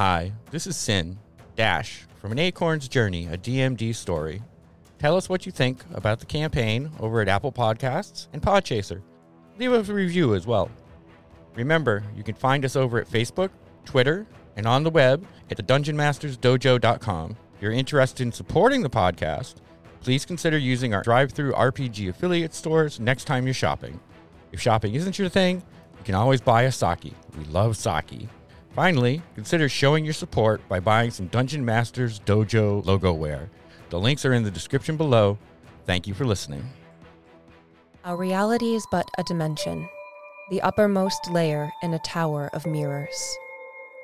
Hi, this is Syn, Dash, from An Acorn's Journey, a DMD story. Tell us what you think about the campaign over at Apple Podcasts and Podchaser. Leave us a review as well. Remember, you can find us over at Facebook, Twitter, and on the web at thedungeonmastersdojo.com. If you're interested in supporting the podcast, please consider using our DriveThruRPG affiliate stores next time you're shopping. If shopping isn't your thing, you can always buy a sake. We love sake. Finally, consider showing your support by buying some Dungeon Masters Dojo logo wear. The links are in the description below. Thank you for listening. Our reality is but a dimension, the uppermost layer in a tower of mirrors.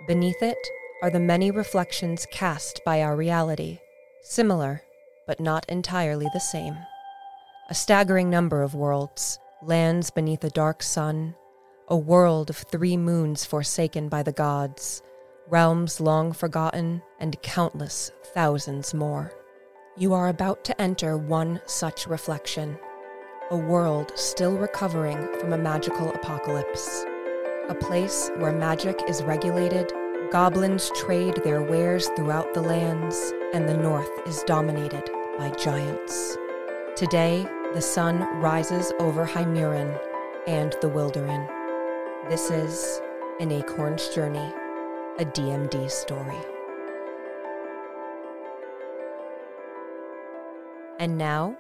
Beneath it are the many reflections cast by our reality, similar, but not entirely the same. A staggering number of worlds, lands beneath a dark sun, a world of three moons forsaken by the gods, realms long forgotten, and countless thousands more. You are about to enter one such reflection, a world still recovering from a magical apocalypse. A place where magic is regulated, goblins trade their wares throughout the lands, and the north is dominated by giants. Today, the sun rises over Heimurrin and the Wilderin. This is An Acorn's Journey, a DMD story. And now,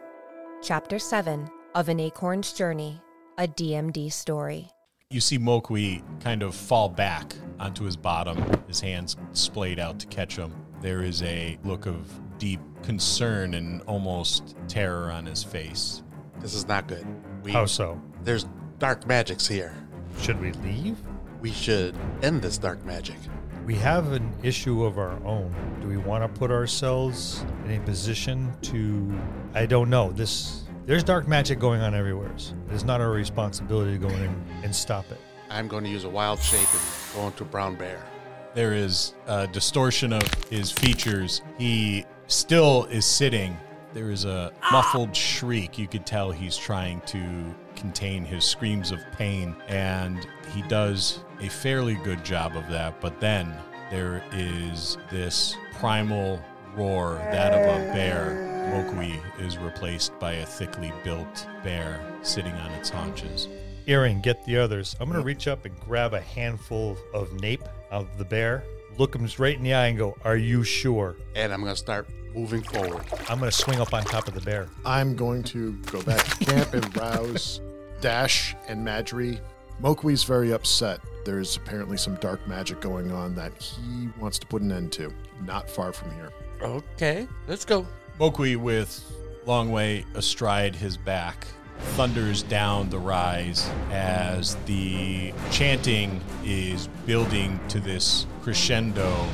Chapter 7 of An Acorn's Journey, a DMD story. You see Mo'Quee kind of fall back onto his bottom, his hands splayed out to catch him. There is a look of deep concern and almost terror on his face. This is not good. We, How so? There's dark magics here. Should we leave? We should end this dark magic. We have an issue of our own. Do we want to put ourselves in a position to I don't know. This there's dark magic going on everywhere. It's not our responsibility to go in and, and stop it. I'm going to use a wild shape and go into Brown Bear. There is a distortion of his features. He still is sitting. There is a ah! muffled shriek. You could tell he's trying to contain his screams of pain, and he does a fairly good job of that. But then there is this primal roar, that of a bear. Mo'Quee is replaced by a thickly built bear sitting on its haunches. Iring, get the others. I'm gonna reach up and grab a handful of nape out of the bear, look him straight in the eye, and go, "Are you sure?" And I'm going to start moving forward. I'm gonna swing up on top of the bear. I'm going to go back to camp and rouse Dash and Madry. Mo'Quee's very upset. There's apparently some dark magic going on that he wants to put an end to, not far from here. Okay, let's go. Mo'Quee, with Longwei astride his back, thunders down the rise as the chanting is building to this crescendo.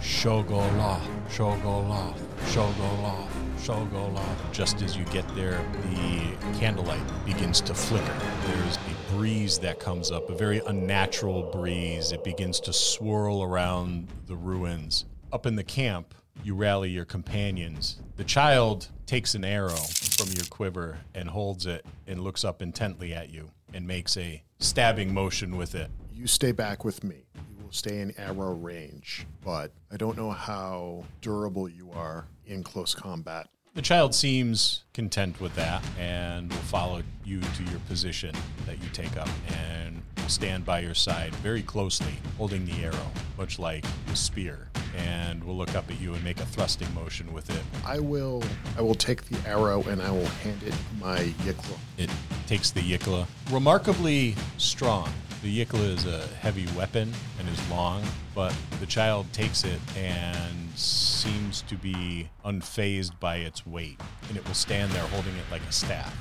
There's a shogola, shogola, shogola, shogola. Just as you get there, the candlelight begins to flicker. There's a breeze that comes up, a very unnatural breeze. It begins to swirl around the ruins. Up in the camp, you rally your companions. The child takes an arrow from your quiver and holds it and looks up intently at you and makes a stabbing motion with it. You stay back with me. Stay in arrow range, but I don't know how durable you are in close combat. The child seems content with that and will follow you to your position that you take up and stand by your side very closely, holding the arrow, much like a spear, and will look up at you and make a thrusting motion with it. I will I will take the arrow and I will hand it my Yikla. It takes the Yikla, remarkably strong. The Yikla is a heavy weapon and is long, but the child takes it and seems to be unfazed by its weight, and it will stand there holding it like a staff.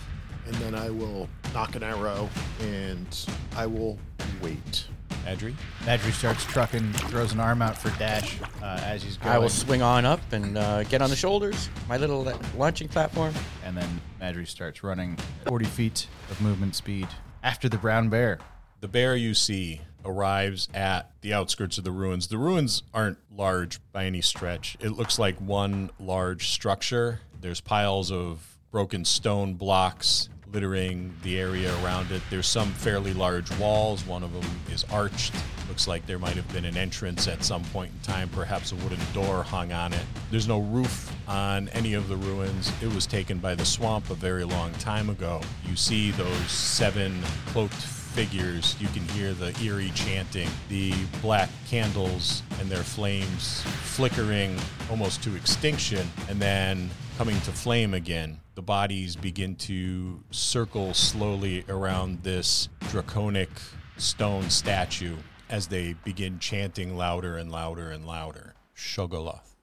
And then I will nock an arrow and I will wait. Adri? Madry starts trucking, throws an arm out for Dash uh, as he's going. I will swing on up and uh, get on the shoulders, my little uh, launching platform. and then Madry starts running 40 feet of movement speed after the brown bear. The bear you see arrives at the outskirts of the ruins. The ruins aren't large by any stretch. It looks like one large structure. There's piles of broken stone blocks littering the area around it. There's some fairly large walls. One of them is arched. Looks like there might have been an entrance at some point in time, perhaps a wooden door hung on it. There's no roof on any of the ruins. It was taken by the swamp a very long time ago. You see those seven cloaked figures, you can hear the eerie chanting, the black candles and their flames flickering almost to extinction and then coming to flame again. The bodies begin to circle slowly around this draconic stone statue as they begin chanting louder and louder and louder. Shogoloth.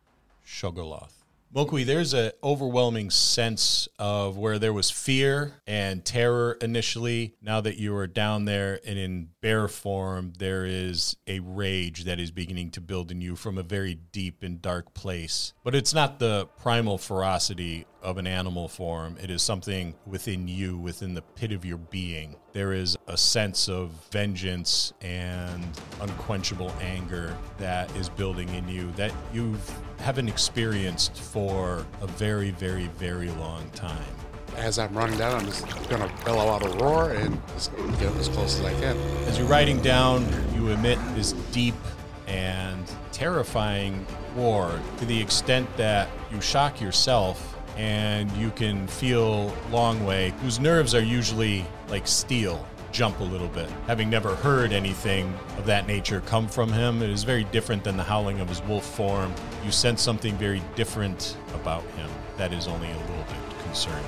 Shogoloth. Mo'Quee, there's an overwhelming sense of where there was fear and terror initially. Now that you are down there and in bear form, there is a rage that is beginning to build in you from a very deep and dark place. But it's not the primal ferocity of an animal form, it is something within you, within the pit of your being. There is a sense of vengeance and unquenchable anger that is building in you that you haven't experienced for a very, very, very long time. As I'm running down, I'm just gonna bellow out a roar and get as close as I can. As you're riding down, you emit this deep and terrifying roar to the extent that you shock yourself and you can feel Longwei, whose nerves are usually like steel, jump a little bit. Having never heard anything of that nature come from him, it is very different than the howling of his wolf form. You sense something very different about him that is only a little bit concerning.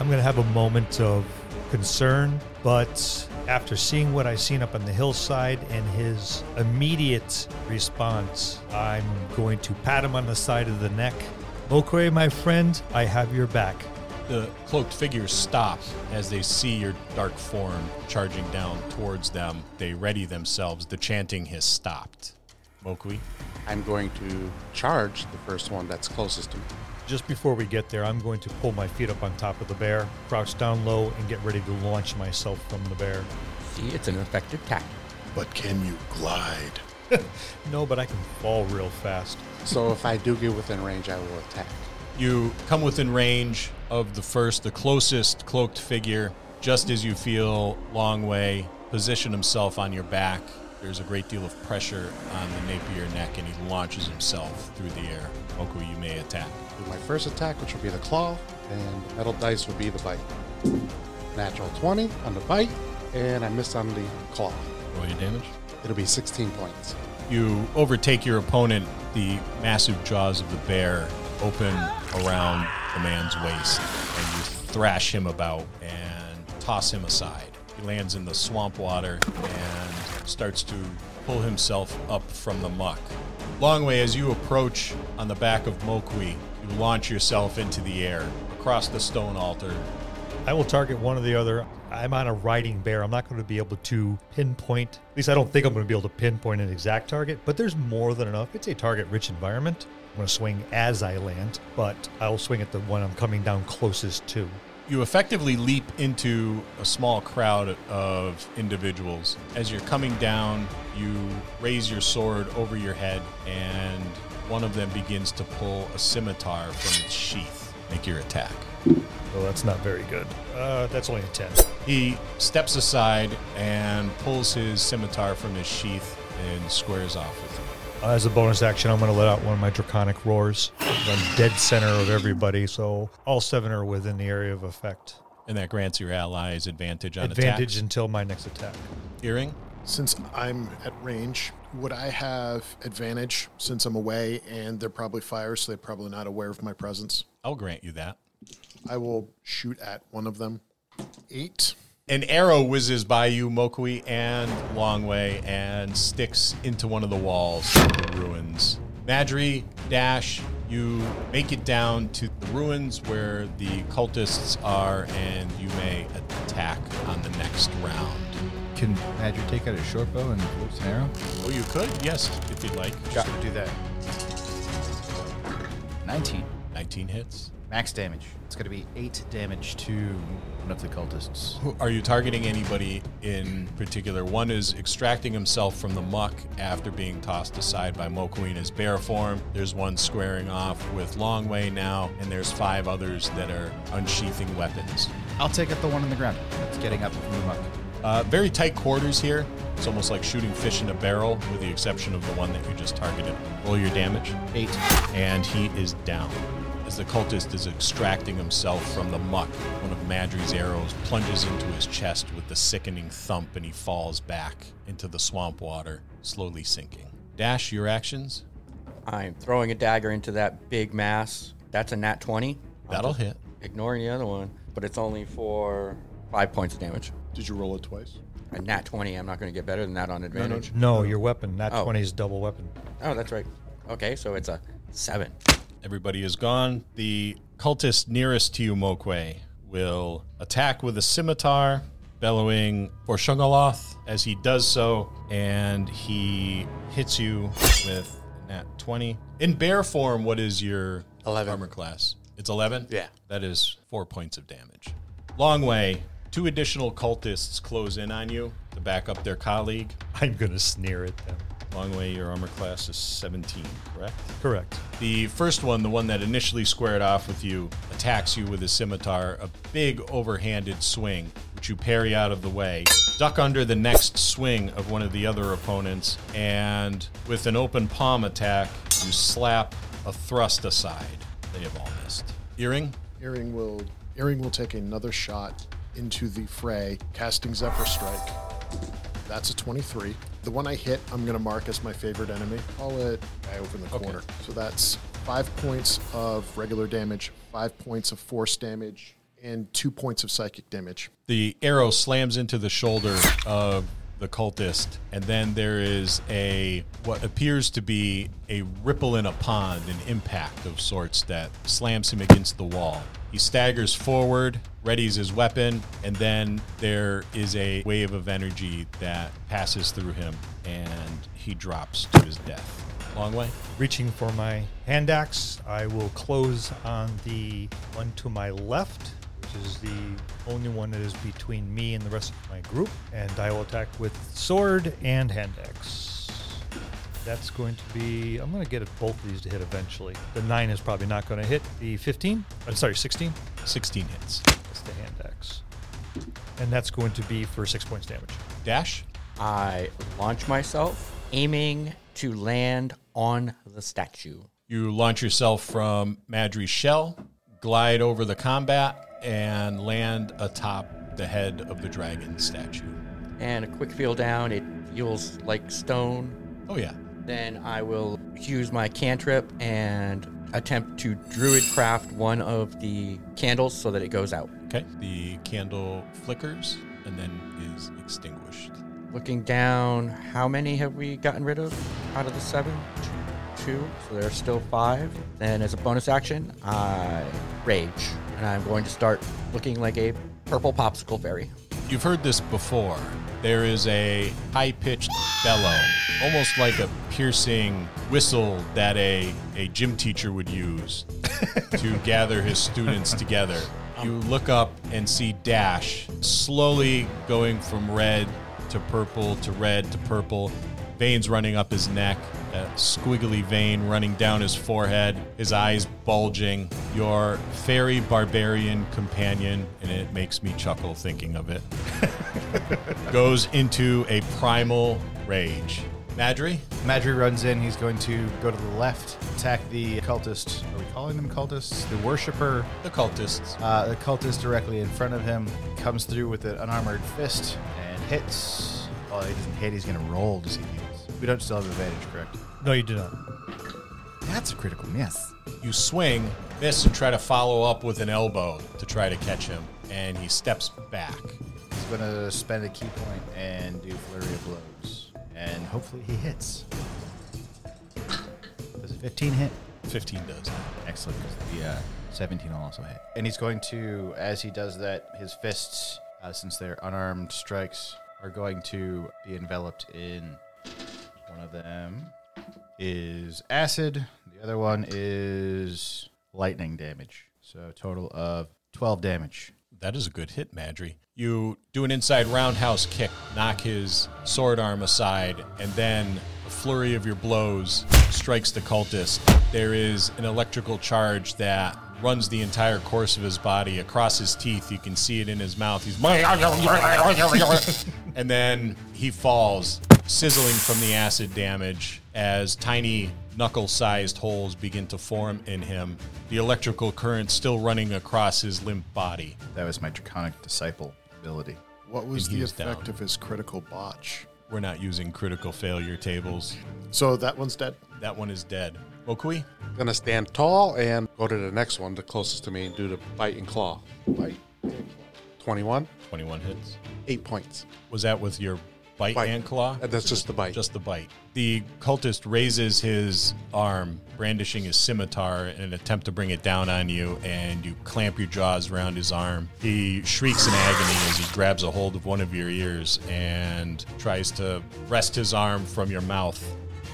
I'm going to have a moment of concern, but after seeing what I've seen up on the hillside and his immediate response, I'm going to pat him on the side of the neck. Mo'Quee, my friend, I have your back. The cloaked figures stop as they see your dark form charging down towards them. They ready themselves. The chanting has stopped. Mo'Quee, I'm going to charge the first one that's closest to me. Just before we get there, I'm going to pull my feet up on top of the bear, crouch down low, and get ready to launch myself from the bear. See, it's an effective tactic. But can you glide? No, but I can fall real fast. So if I do get within range, I will attack. you come within range of the first, the closest cloaked figure, just as you feel Longwei position himself on your back. There's a great deal of pressure on the nape of your neck, and he launches himself through the air. Mo'Quee, you may attack. My first attack, which will be the claw, and metal dice will be the bite. Natural 20 on the bite, and I missed on the claw. Roll your damage. It'll be 16 points. You overtake your opponent. The massive jaws of the bear open around the man's waist, and you thrash him about and toss him aside. He lands in the swamp water and starts to pull himself up from the muck. Longwei as you approach on the back of Mo'Quee, you launch yourself into the air across the stone altar. I will target one or the other. I'm on a riding bear. I'm not going to be able to pinpoint, at least I don't think I'm going to be able to pinpoint an exact target, but there's more than enough. It's a target rich environment. I'm going to swing as I land, but I'll swing at the one I'm coming down closest to. You effectively leap into a small crowd of individuals. As you're coming down, you raise your sword over your head, and one of them begins to pull a scimitar from its sheath. Make your attack. Well, that's not very good. Uh, that's only a 10. He steps aside and pulls his scimitar from his sheath and squares off with him. As a bonus action, I'm going to let out one of my draconic roars. I'm dead center of everybody, so all seven are within the area of effect. And that grants your allies advantage on Advantage attacks. until my next attack. Iring? Since I'm at range, would I have advantage since I'm away and they're probably fire, so they're probably not aware of my presence? I'll grant you that. I will shoot at one of them. Eight. An arrow whizzes by you, Mo'Quee and Longwei, and sticks into one of the walls of the ruins. Madry, Dash, you make it down to the ruins where the cultists are, and you may attack on the next round. Can Madry take out a short bow and loose an arrow? Oh, you could? Yes, if you'd like. Just gonna do that. 19. 19 hits. Max damage. It's going to be 8 damage to one of the cultists. Are you targeting anybody in particular? One is extracting himself from the muck after being tossed aside by Mo'Quee in his bear form. There's one squaring off with Longwei now, and there's five others that are unsheathing weapons. I'll take out the one on the ground. That's getting up from the muck. Uh, very tight quarters here. It's almost like shooting fish in a barrel, with the exception of the one that you just targeted. Roll your damage. Eight. and he is down. As the cultist is extracting himself from the muck, one of Madry's arrows plunges into his chest with the sickening thump and he falls back into the swamp water, slowly sinking. Dash, your actions? I'm throwing a dagger into that big mass. That's a nat 20. That'll hit. Ignoring the other one, but it's only for five points of damage. Did you roll it twice? A nat 20, I'm not going to get better than that on advantage. No, your weapon. Nat Oh. 20 is double weapon. Oh, that's right. Okay, so it's a seven. Everybody is gone. The cultist nearest to you, Mo'Quee, will attack with a scimitar, bellowing for Shungaloth as he does so, and he hits you with a nat 20. In bear form, what is your 11. armor class? It's 11? Yeah. That is four points of damage. Longwei. Two additional cultists close in on you to back up their colleague. I'm going to sneer at them. Longwei, your armor class is 17, correct? Correct. The first one, the one that initially squared off with you, attacks you with a scimitar, a big overhanded swing, which you parry out of the way, duck under the next swing of one of the other opponents, and with an open palm attack, you slap a thrust aside. They have all missed. Iring? Iring will Iring will take another shot into the fray, casting Zephyr Strike. That's a 23. The one I hit, I'm going to mark as my favorite enemy. Call it I open the corner. So that's five points of regular damage, five points of force damage, and two points of psychic damage. The arrow slams into the shoulder of the cultist, and then there is a what appears to be a ripple in a pond, an impact of sorts that slams him against the wall. He staggers forward, readies his weapon, and then there is a wave of energy that passes through him, and he drops to his death. Longwei. Reaching for my hand axe, I will close on the one to my left, which is the only one that is between me and the rest of my group, and I will attack with sword and hand axe. That's going to be. I'm going to get both of these to hit eventually. The nine is probably not going to hit. The 15. Uh, sorry, 16. 16 hits. That's the hand axe, and that's going to be for six points damage. Dash. I launch myself, aiming to land on the statue. You launch yourself from Madry's shell, glide over the combat, and land atop the head of the dragon statue. And a quick feel down, it feels like stone. Oh, yeah. Then I will use my cantrip and attempt to druid craft one of the candles so that it goes out. Okay. The candle flickers and then is extinguished. Looking down, how many have we gotten rid of out of the seven? Two. So there are still five. Then, as a bonus action, I rage, and I'm going to start looking like a purple popsicle fairy. You've heard this before. There is a high pitched bellow, almost like a piercing whistle that a, a gym teacher would use to gather his students together. Um, you look up and see Dash slowly going from red to purple to red to purple, veins running up his neck, a squiggly vein running down his forehead, his eyes bulging. Your fairy barbarian companion, and it makes me chuckle thinking of it, goes into a primal rage. Madry? Madry runs in. He's going to go to the left, attack the cultist. Are we calling them cultists? The worshiper. The cultists. Uh, the cultist directly in front of him comes through with an unarmored fist and hits. Oh, he doesn't hit. He's going to roll to see if he. We don't still have advantage, correct? No, you do not. That's a critical miss. You swing, miss, and try to follow up with an elbow to try to catch him, and he steps back. He's going to spend a ki point and do flurry of blows, and hopefully he hits. Does a 15 hit? 15 does. Excellent, because the uh, 17 will also hit. And he's going to, as he does that, his fists, uh, since they're unarmed strikes, are going to be enveloped in one of them is acid, the other one is lightning damage. So total of 12 damage. That is a good hit, Madry. You do an inside roundhouse kick, knock his sword arm aside, and then a flurry of your blows strikes the cultist. There is an electrical charge that runs the entire course of his body across his teeth. You can see it in his mouth. He's and then he falls, sizzling from the acid damage as tiny knuckle-sized holes begin to form in him. The electrical current still running across his limp body. That was my draconic disciple ability. What was And the he's effect down. of his critical botch? We're not using critical failure tables. So that one's dead. That one is dead. Okui? Gonna stand tall and go to the next one, the closest to me, and do the bite and claw. Bite. 21, 21 hits. eight points. Was that with your bite, Bite. and claw? Uh, That's just the bite. Just the bite. The cultist raises his arm, brandishing his scimitar in an attempt to bring it down on you, and you clamp your jaws around his arm. He shrieks in agony as he grabs a hold of one of your ears and tries to wrest his arm from your mouth.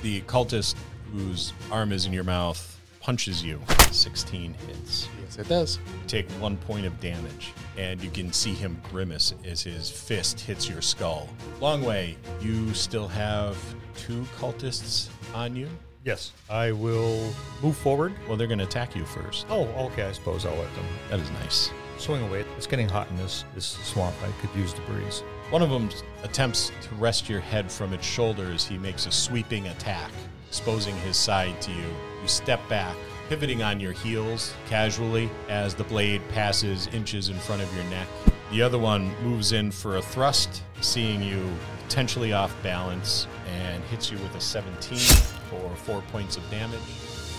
The cultist, whose arm is in your mouth, punches you. 16 hits. yes, it does. Take one point of damage, and you can see him grimace as his fist hits your skull. Longwei, you still have two cultists on you. Yes. I will move forward. Well, they're going to attack you first. Oh, okay. I suppose I'll let them That is nice. swing away. It's getting hot in this this swamp. I could use the breeze. One of them attempts to wrest your head from its shoulders. He makes a sweeping attack, exposing his side to you. You step back, pivoting on your heels casually as the blade passes inches in front of your neck. The other one moves in for a thrust, seeing you potentially off balance, and hits you with a 17 for four points of damage.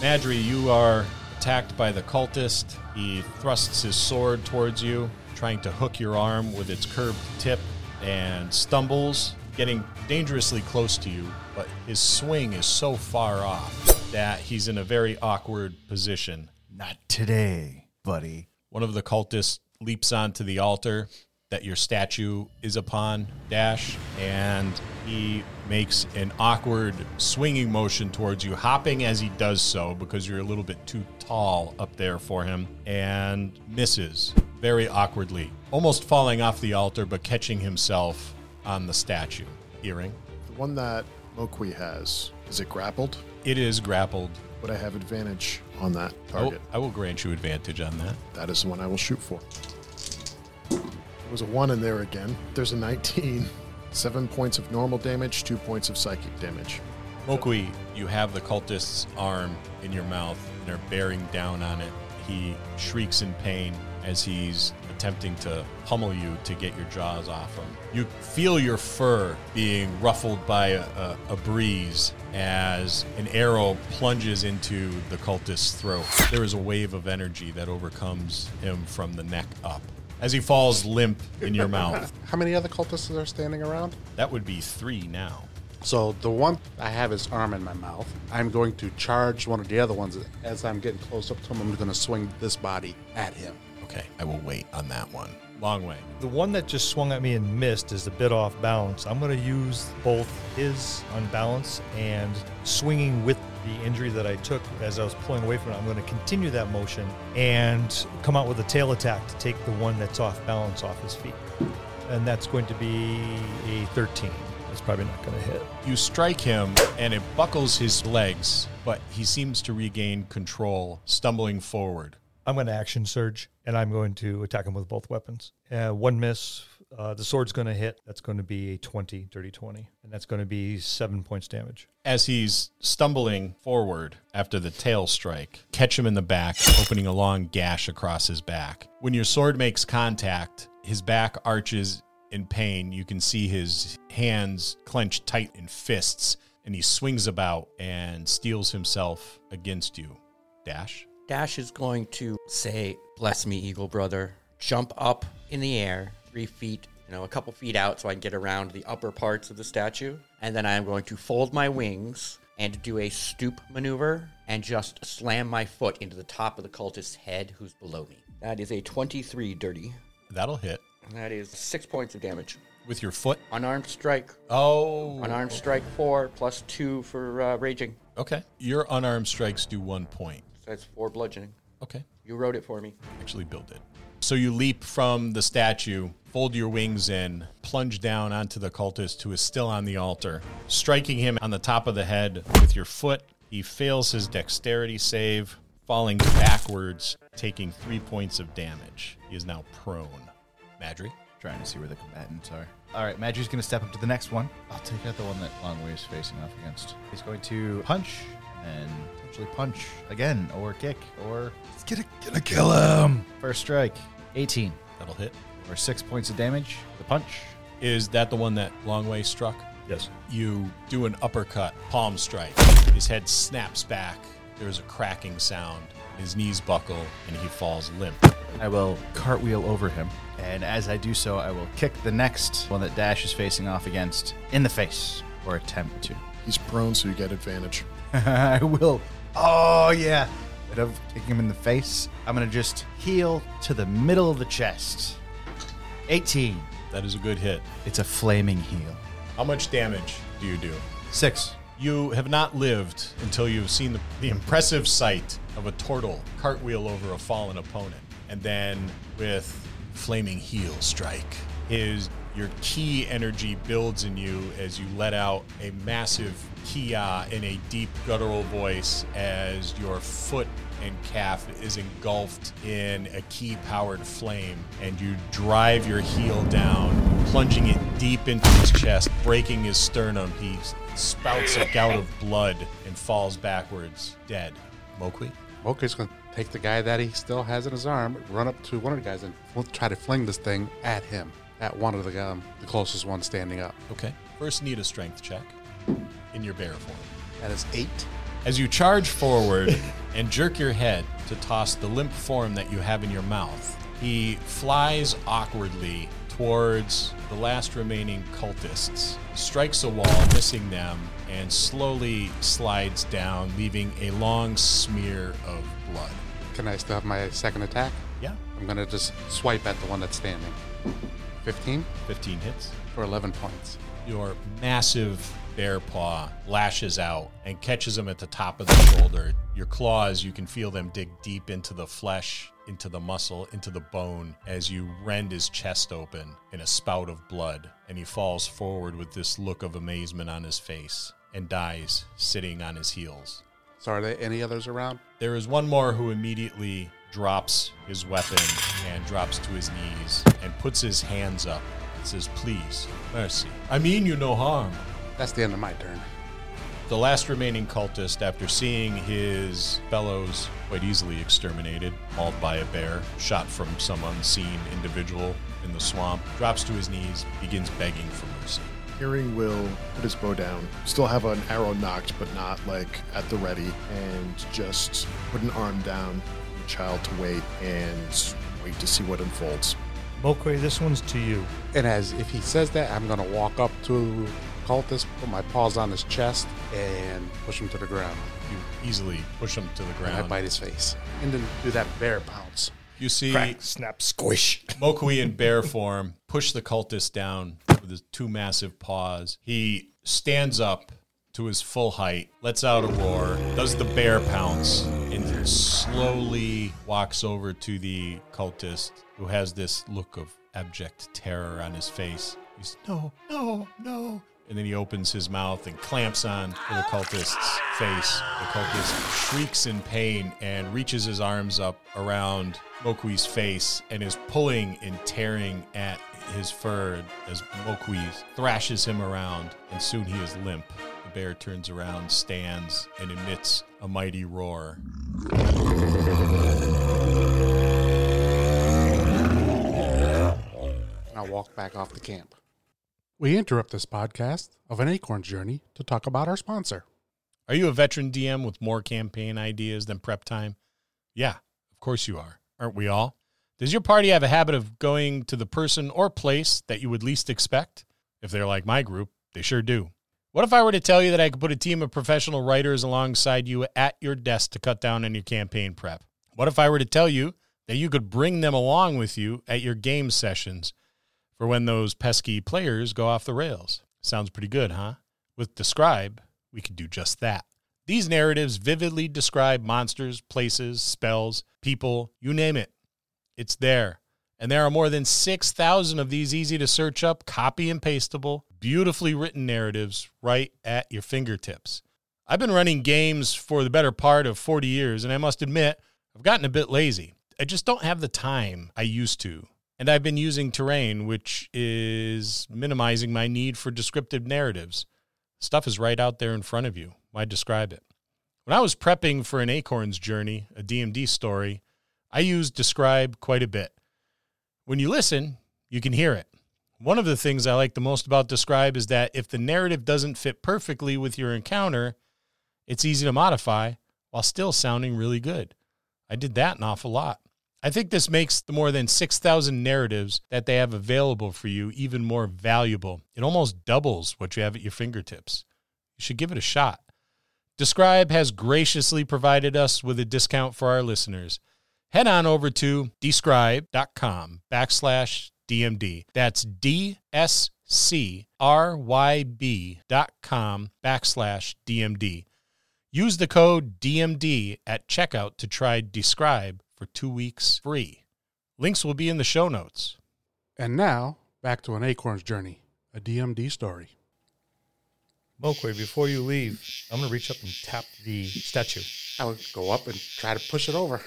Madry, you are attacked by the cultist. He thrusts his sword towards you, trying to hook your arm with its curved tip, and stumbles, getting dangerously close to you. But his swing is so far off that he's in a very awkward position. Not today, buddy. One of the cultists leaps onto the altar that your statue is upon, Dash, and he makes an awkward swinging motion towards you, hopping as he does so because you're a little bit too tall up there for him, and misses very awkwardly, almost falling off the altar but catching himself on the statue. Iring? The one that Mo'Quee has, is it grappled? It is grappled. Would I have advantage on that I will, target? I will grant you advantage on that. That is the one I will shoot for. There was a 1 in there again. There's a 19. 7 points of normal damage, 2 points of psychic damage. Mo'Quee, you have the cultist's arm in your mouth and are bearing down on it. He shrieks in pain as he's attempting to pummel you to get your jaws off him. You feel your fur being ruffled by a, a, a breeze as an arrow plunges into the cultist's throat. There is a wave of energy that overcomes him from the neck up. As he falls limp in your mouth, How many other cultists are standing around? that would be three now. So the one I have his arm in my mouth. I'm going to charge one of the other ones. As I'm getting close up to him, I'm going to swing this body at him. Okay, I will wait on that one. Longwei. The one that just swung at me and missed is a bit off balance. I'm going to use both his unbalance and swinging with the injury that I took as I was pulling away from it. I'm going to continue that motion and come out with a tail attack to take the one that's off balance off his feet. And that's going to be a 13. That's probably not going to hit. You strike him and it buckles his legs, but he seems to regain control, stumbling forward. I'm going to action surge and I'm going to attack him with both weapons. Uh, one miss. Uh, the sword's going to hit. That's going to be a 20, dirty 20. And that's going to be seven points damage. As he's stumbling forward after the tail strike, catch him in the back, opening a long gash across his back. When your sword makes contact, his back arches in pain. You can see his hands clenched tight in fists, and he swings about and steels himself against you. Dash. Dash is going to say, Bless me, Eagle Brother. Jump up in the air, three feet, you know, a couple feet out so I can get around the upper parts of the statue. And then I am going to fold my wings and do a stoop maneuver and just slam my foot into the top of the cultist's head who's below me. That is a 23 dirty. That'll hit. That is six points of damage. With your foot. Unarmed strike. Oh. Unarmed strike four plus two for uh, raging. Okay. Your unarmed strikes do one point. So that's four bludgeoning. Okay. You wrote it for me. Actually, build it. So you leap from the statue, fold your wings in, plunge down onto the cultist who is still on the altar, striking him on the top of the head with your foot. He fails his dexterity save. falling backwards, taking three points of damage. He is now prone. Madry? Trying to see where the combatants are. All right, Madry's going to step up to the next one. I'll take out the one that Longwei is facing off against. He's going to punch and potentially punch again, or kick, or Let's get a, gonna kill him. first strike. 18, That'll hit. or six points of damage. The punch. Is that the one that Longwei struck? Yes. You do an uppercut, palm strike. His head snaps back. There's a cracking sound. His knees buckle, and he falls limp. I will cartwheel over him, and as I do so, I will kick the next one that Dash is facing off against in the face, or attempt to. He's prone, so you get advantage. I will. Oh, yeah. Instead of kicking him in the face, I'm going to just heel to the middle of the chest. 18. That is a good hit. It's a flaming heel. How much damage do you do? Six. You have not lived until you've seen the, the impressive sight of a turtle cartwheel over a fallen opponent. And then with flaming heel strike, his your ki energy builds in you as you let out a massive kia in a deep guttural voice as your foot and calf is engulfed in a ki powered flame and you drive your heel down plunging it deep into his chest breaking his sternum. He spouts a gout of blood and falls backwards dead. Mo'Quee Moku's going to take the guy that he still has in his arm, run up to one of the guys, and we'll try to fling this thing at him, at one of the um, the closest one standing up. okay first need a strength check in your bear form That is eight. as you charge forward and jerk your head to toss the limp form that you have in your mouth, he flies awkwardly towards the last remaining cultists, strikes a wall, missing them, and slowly slides down, leaving a long smear of blood. Can I still have my second attack? Yeah, I'm going to just swipe at the one that's standing. 15 15 hits. for 11 points. Your massive bear paw lashes out and catches him at the top of the shoulder. Your claws, you can feel them dig deep into the flesh, into the muscle, into the bone as you rend his chest open in a spout of blood. And he falls forward with this look of amazement on his face and dies sitting on his heels. So, are there any others around? There is one more who immediately drops his weapon and drops to his knees and puts his hands up and says, Please, mercy. I mean you no harm. That's the end of my turn. The last remaining cultist, after seeing his fellows quite easily exterminated, mauled by a bear, shot from some unseen individual in the swamp, drops to his knees, begins begging for mercy. Hearing will put his bow down, still have an arrow nocked, but not like at the ready, and just put an arm down, the child to wait and wait to see what unfolds. Mo'Quee, this one's to you. And as if he says that, I'm going to walk up to cultist, put my paws on his chest, and push him to the ground. You easily push him to the And I bite his face. And then do that bear pounce. You see Crack, snap, squish. Mo'Quee in bear form push the cultist down with his two massive paws. He stands up to his full height, lets out a roar, does the bear pounce, and slowly walks over to the cultist who has this look of abject terror on his face. He's no, no, no. And then he opens his mouth and clamps on the cultist's face. The cultist shrieks in pain and reaches his arms up around Mo'Quee's face and is pulling and tearing at his fur as Mo'Quee thrashes him around, and soon he is limp. The bear turns around, stands, and emits a mighty roar. I'll walk back off the camp. We interrupt this podcast of an acorn journey to talk about our sponsor. Are you a veteran DM with more campaign ideas than prep time? Yeah, of course you are. Aren't we all? Does your party have a habit of going to the person or place that you would least expect? If they're like my group, they sure do. What if I were to tell you that I could put a team of professional writers alongside you at your desk to cut down on your campaign prep? What if I were to tell you that you could bring them along with you at your game sessions for when those pesky players go off the rails? Sounds pretty good, huh? With DSCRYB, we could do just that. These narratives vividly describe monsters, places, spells, people, you name it. It's there. And there are more than 6,000 of these easy to search up, copy and pastable, beautifully written narratives right at your fingertips. I've been running games for the better part of 40 years, and I must admit, I've gotten a bit lazy. I just don't have the time I used to. And I've been using terrain, which is minimizing my need for descriptive narratives. Stuff is right out there in front of you. Why describe it? When I was prepping for an Acorns journey, a DMD story, I used DSCRYB quite a bit. When you listen, you can hear it. One of the things I like the most about DSCRYB is that if the narrative doesn't fit perfectly with your encounter, it's easy to modify while still sounding really good. I did that an awful lot. I think this makes the more than 6,000 narratives that they have available for you even more valuable. It almost doubles what you have at your fingertips. You should give it a shot. DSCRYB has graciously provided us with a discount for our listeners. Head on over to dscryb.com backslash DMD. That's D S C R Y B dot com backslash DMD. Use the code DMD at checkout to try DSCRYB for two weeks free. Links will be in the show notes. And now, back to an Acorn's journey, a DMD story. Mo'Quee, before you leave, I'm going to reach up and tap the statue. I would go up and try to push it over.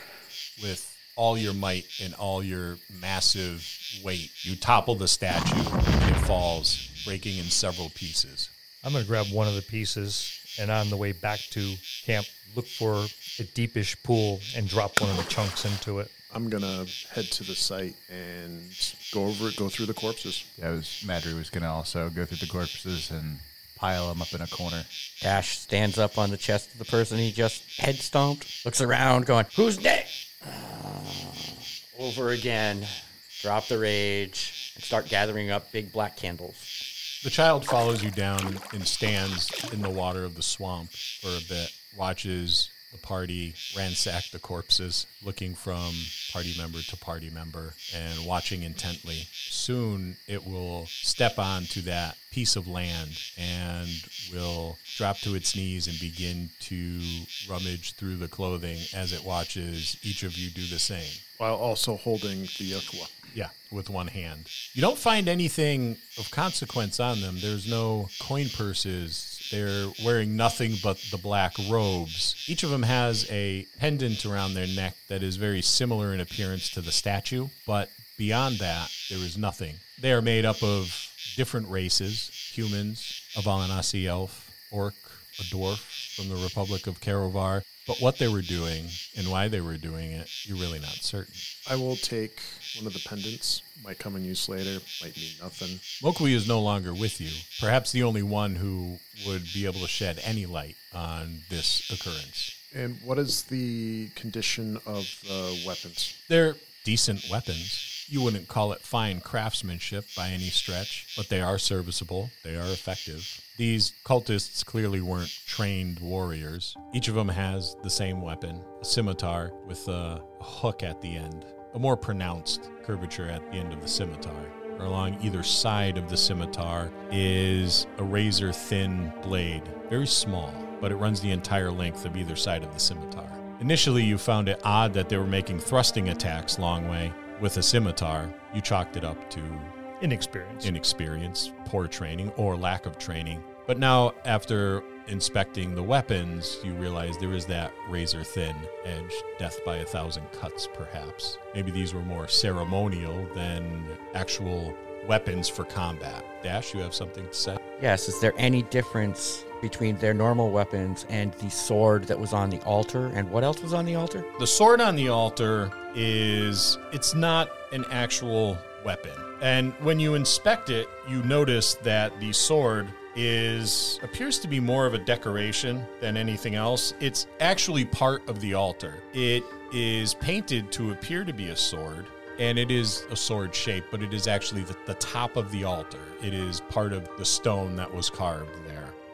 With all your might and all your massive weight, you topple the statue and it falls, breaking in several pieces. I'm going to grab one of the pieces and on the way back to camp, look for a deepish pool and drop one of the chunks into it. I'm gonna head to the site and go over it, go through the corpses. Yeah, was Madry was gonna also go through the corpses and pile them up in a corner. Dash stands up on the chest of the person he just head stomped, looks around, going, Who's next? over again. Drop the rage and start gathering up big black candles. The child follows you down and stands in the water of the swamp for a bit, watches the party ransack the corpses, looking from party member to party member and watching intently. Soon it will step onto that piece of land and will drop to its knees and begin to rummage through the clothing as it watches each of you do the same. While also holding the Ukwa. Yeah, with one hand. You don't find anything of consequence on them. There's no coin purses. They're wearing nothing but the black robes. Each of them has a pendant around their neck that is very similar in appearance to the statue, but beyond that, there is nothing. They are made up of different races humans, a Valanasi elf, orc, a dwarf from the Republic of Karovar. But what they were doing and why they were doing it, you're really not certain. I will take one of the pendants. Might come in use later. Might mean nothing. Mo'Quee is no longer with you, perhaps the only one who would be able to shed any light on this occurrence. And what is the condition of the weapons? They're decent weapons. You wouldn't call it fine craftsmanship by any stretch, but they are serviceable, they are effective. These cultists clearly weren't trained warriors. Each of them has the same weapon a scimitar with a hook at the end, a more pronounced curvature at the end of the scimitar. Or Along either side of the scimitar is a razor thin blade, very small, but it runs the entire length of either side of the scimitar. Initially, you found it odd that they were making thrusting attacks long way with a scimitar. You chalked it up to Inexperience. inexperience, poor training, or lack of training. But now, after inspecting the weapons, you realize there is that razor thin edge, death by a thousand cuts, perhaps. Maybe these were more ceremonial than actual weapons for combat. Dash, you have something to say? Yes, is there any difference between their normal weapons and the sword that was on the altar? And what else was on the altar? The sword on the altar is it's not an actual weapon. And when you inspect it, you notice that the sword is appears to be more of a decoration than anything else. It's actually part of the altar. It is painted to appear to be a sword, and it is a sword shape, but it is actually the, the top of the altar. It is part of the stone that was carved.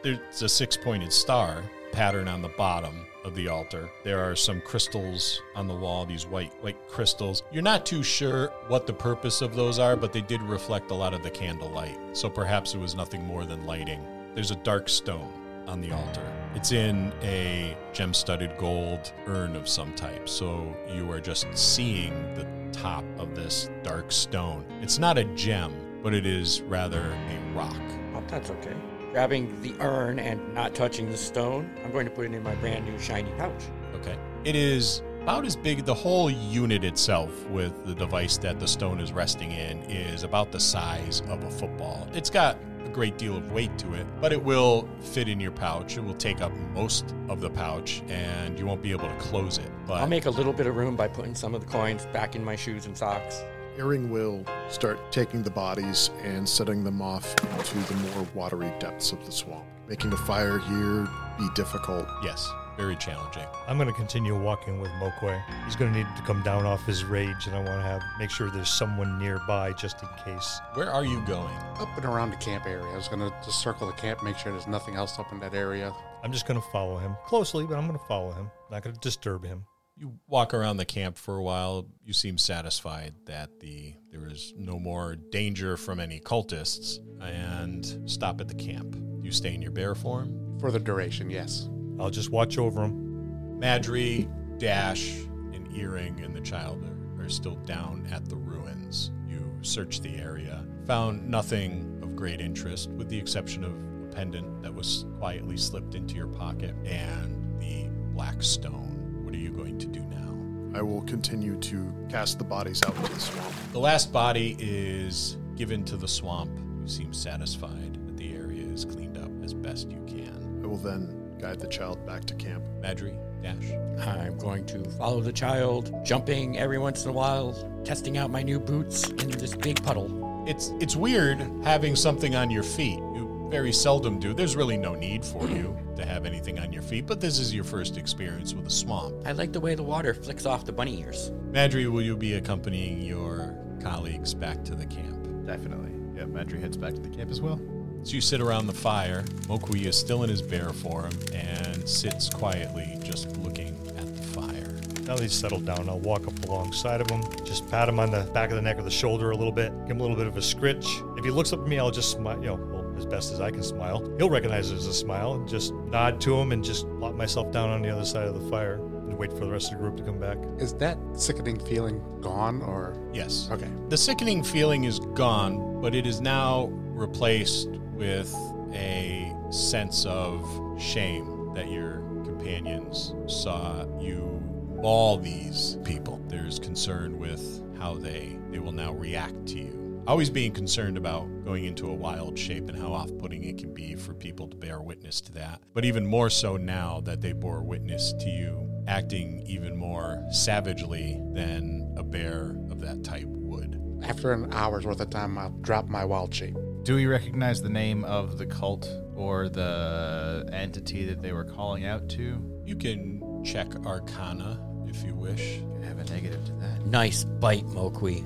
There's a six pointed star pattern on the bottom of the altar. There are some crystals on the wall, these white white crystals. You're not too sure what the purpose of those are, but they did reflect a lot of the candlelight. So perhaps it was nothing more than lighting. There's a dark stone on the altar. It's in a gem studded gold urn of some type. So you are just seeing the top of this dark stone. It's not a gem, but it is rather a rock. Oh, that's okay. Grabbing the urn and not touching the stone, I'm going to put it in my brand new shiny pouch. Okay. It is about as big. The whole unit itself, with the device that the stone is resting in, is about the size of a football. It's got a great deal of weight to it, but it will fit in your pouch. It will take up most of the pouch, and you won't be able to close it. But I'll make a little bit of room by putting some of the coins back in my shoes and socks. Iring will start taking the bodies and setting them off into the more watery depths of the swamp. Making a fire here be difficult. yes, very challenging. I'm going to continue walking with Mo'Quee. He's going to need to come down off his rage, and I want to have make sure there's someone nearby just in case. Where are you going? Up and around the camp area. I was going to just circle the camp, make sure there's nothing else up in that area. I'm just going to follow him closely, but I'm going to follow him. Not going to disturb him. You walk around the camp for a while. You seem satisfied that the there is no more danger from any cultists, and stop at the camp. You stay in your bear form. For the duration, yes. I'll just watch over them. Madry, Dash, and Iring and the child are, are still down at the ruins. You search the area, found nothing of great interest, with the exception of a pendant that was quietly slipped into your pocket and the black stone. What are you going to do now? I will continue to cast the bodies out into the swamp. The last body is given to the swamp. You seem satisfied that the area is cleaned up as best you can. I will then guide the child back to camp. Madry, Dash. I'm going to follow the child, jumping every once in a while, testing out my new boots in this big puddle. It's it's weird having something on your feet. You very seldom do. There's really no need for you to have anything on your feet, but this is your first experience with a swamp. I like the way the water flicks off the bunny ears. Madry, will you be accompanying your colleagues back to the camp? Definitely. Yeah, Madry heads back to the camp as well. So you sit around the fire, Mo'Quee is still in his bear form and sits quietly just looking at the fire. Now that he's settled down, I'll walk up alongside of him, just pat him on the back of the neck or the shoulder a little bit, give him a little bit of a scritch. If he looks up at me, I'll just smile, you know, well, as best as I can smile. He'll recognize it as a smile and just nod to him and just plop myself down on the other side of the fire and wait for the rest of the group to come back. Is that sickening feeling gone or? Yes. Okay. The sickening feeling is gone, but it is now replaced with a sense of shame that your companions saw you maul these people. There's concern with how they they will now react to you. Always being concerned about going into a wild shape and how off-putting it can be for people to bear witness to that. But even more so now that they bore witness to you acting even more savagely than a bear of that type would. After an hour's worth of time, I'll drop my wild shape. Do we recognize the name of the cult or the entity that they were calling out to? You can check Arcana if you wish. I have a negative to that. Nice bite, Mo'Quee.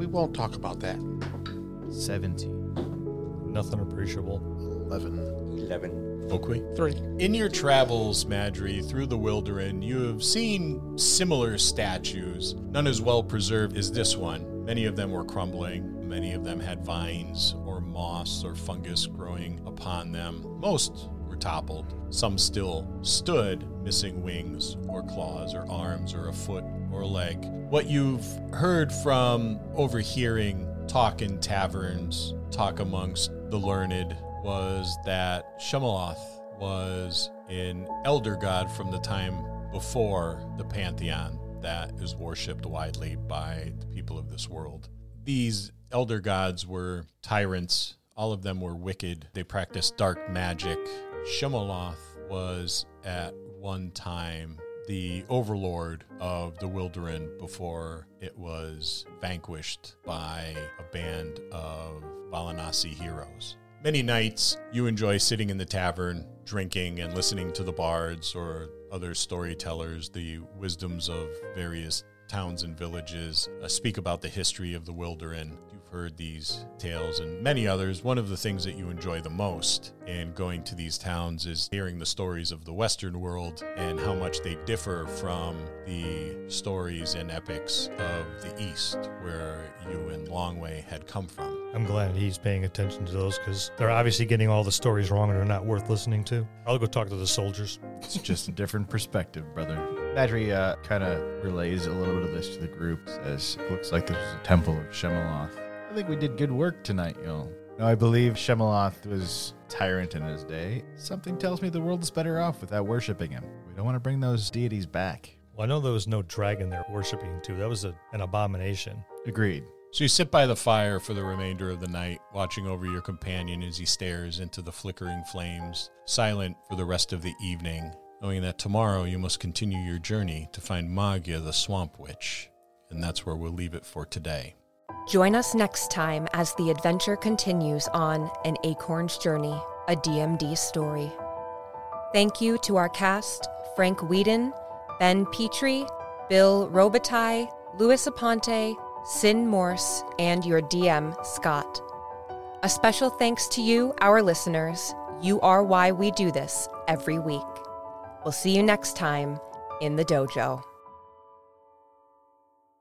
We won't talk about that. 17. Nothing appreciable. 11. 11. Oakley? Three. In your travels, Madry, through the Wilderin, you have seen similar statues, none as well preserved as this one. Many of them were crumbling, many of them had vines or moss or fungus growing upon them. Most were toppled. Some still stood, missing wings or claws or arms or a foot or like. What you've heard from overhearing talk in taverns, talk amongst the learned, was that Shemaloth was an elder god from the time before the pantheon that is worshipped widely by the people of this world. These elder gods were tyrants. All of them were wicked. They practiced dark magic. Shemaloth was at one time the overlord of the Wilderin before it was vanquished by a band of Valanasi heroes. Many nights you enjoy sitting in the tavern, drinking and listening to the bards or other storytellers, the wisdoms of various towns and villages, uh, speak about the history of the Wilderin. You've heard these tales and many others. One of the things that you enjoy the most in going to these towns is hearing the stories of the Western world and how much they differ from the stories and epics of the East, where you and Longwei had come from. I'm glad he's paying attention to those because they're obviously getting all the stories wrong and they're not worth listening to. I'll go talk to the soldiers. It's just a different perspective, brother. Madry uh, kind of relays a little bit of this to the group. Says, "Looks like there's a temple of Shemaloth. I think we did good work tonight, y'all. Now, I believe Shemaloth was tyrant in his day. Something tells me the world is better off without worshiping him. We don't want to bring those deities back. Well, I know there was no dragon they're worshiping too. That was a, an abomination. Agreed. So you sit by the fire for the remainder of the night, watching over your companion as he stares into the flickering flames, silent for the rest of the evening, knowing that tomorrow you must continue your journey to find Magia the Swamp Witch. And that's where we'll leave it for today. Join us next time as the adventure continues on An Acorn's Journey, a DMD story. Thank you to our cast Frank Weiden, Ben Petrie, Bill Robitaille, Luis Aponte, Syn Morse, and your DM, Scott. A special thanks to you, our listeners. You are why we do this every week. We'll see you next time in the dojo.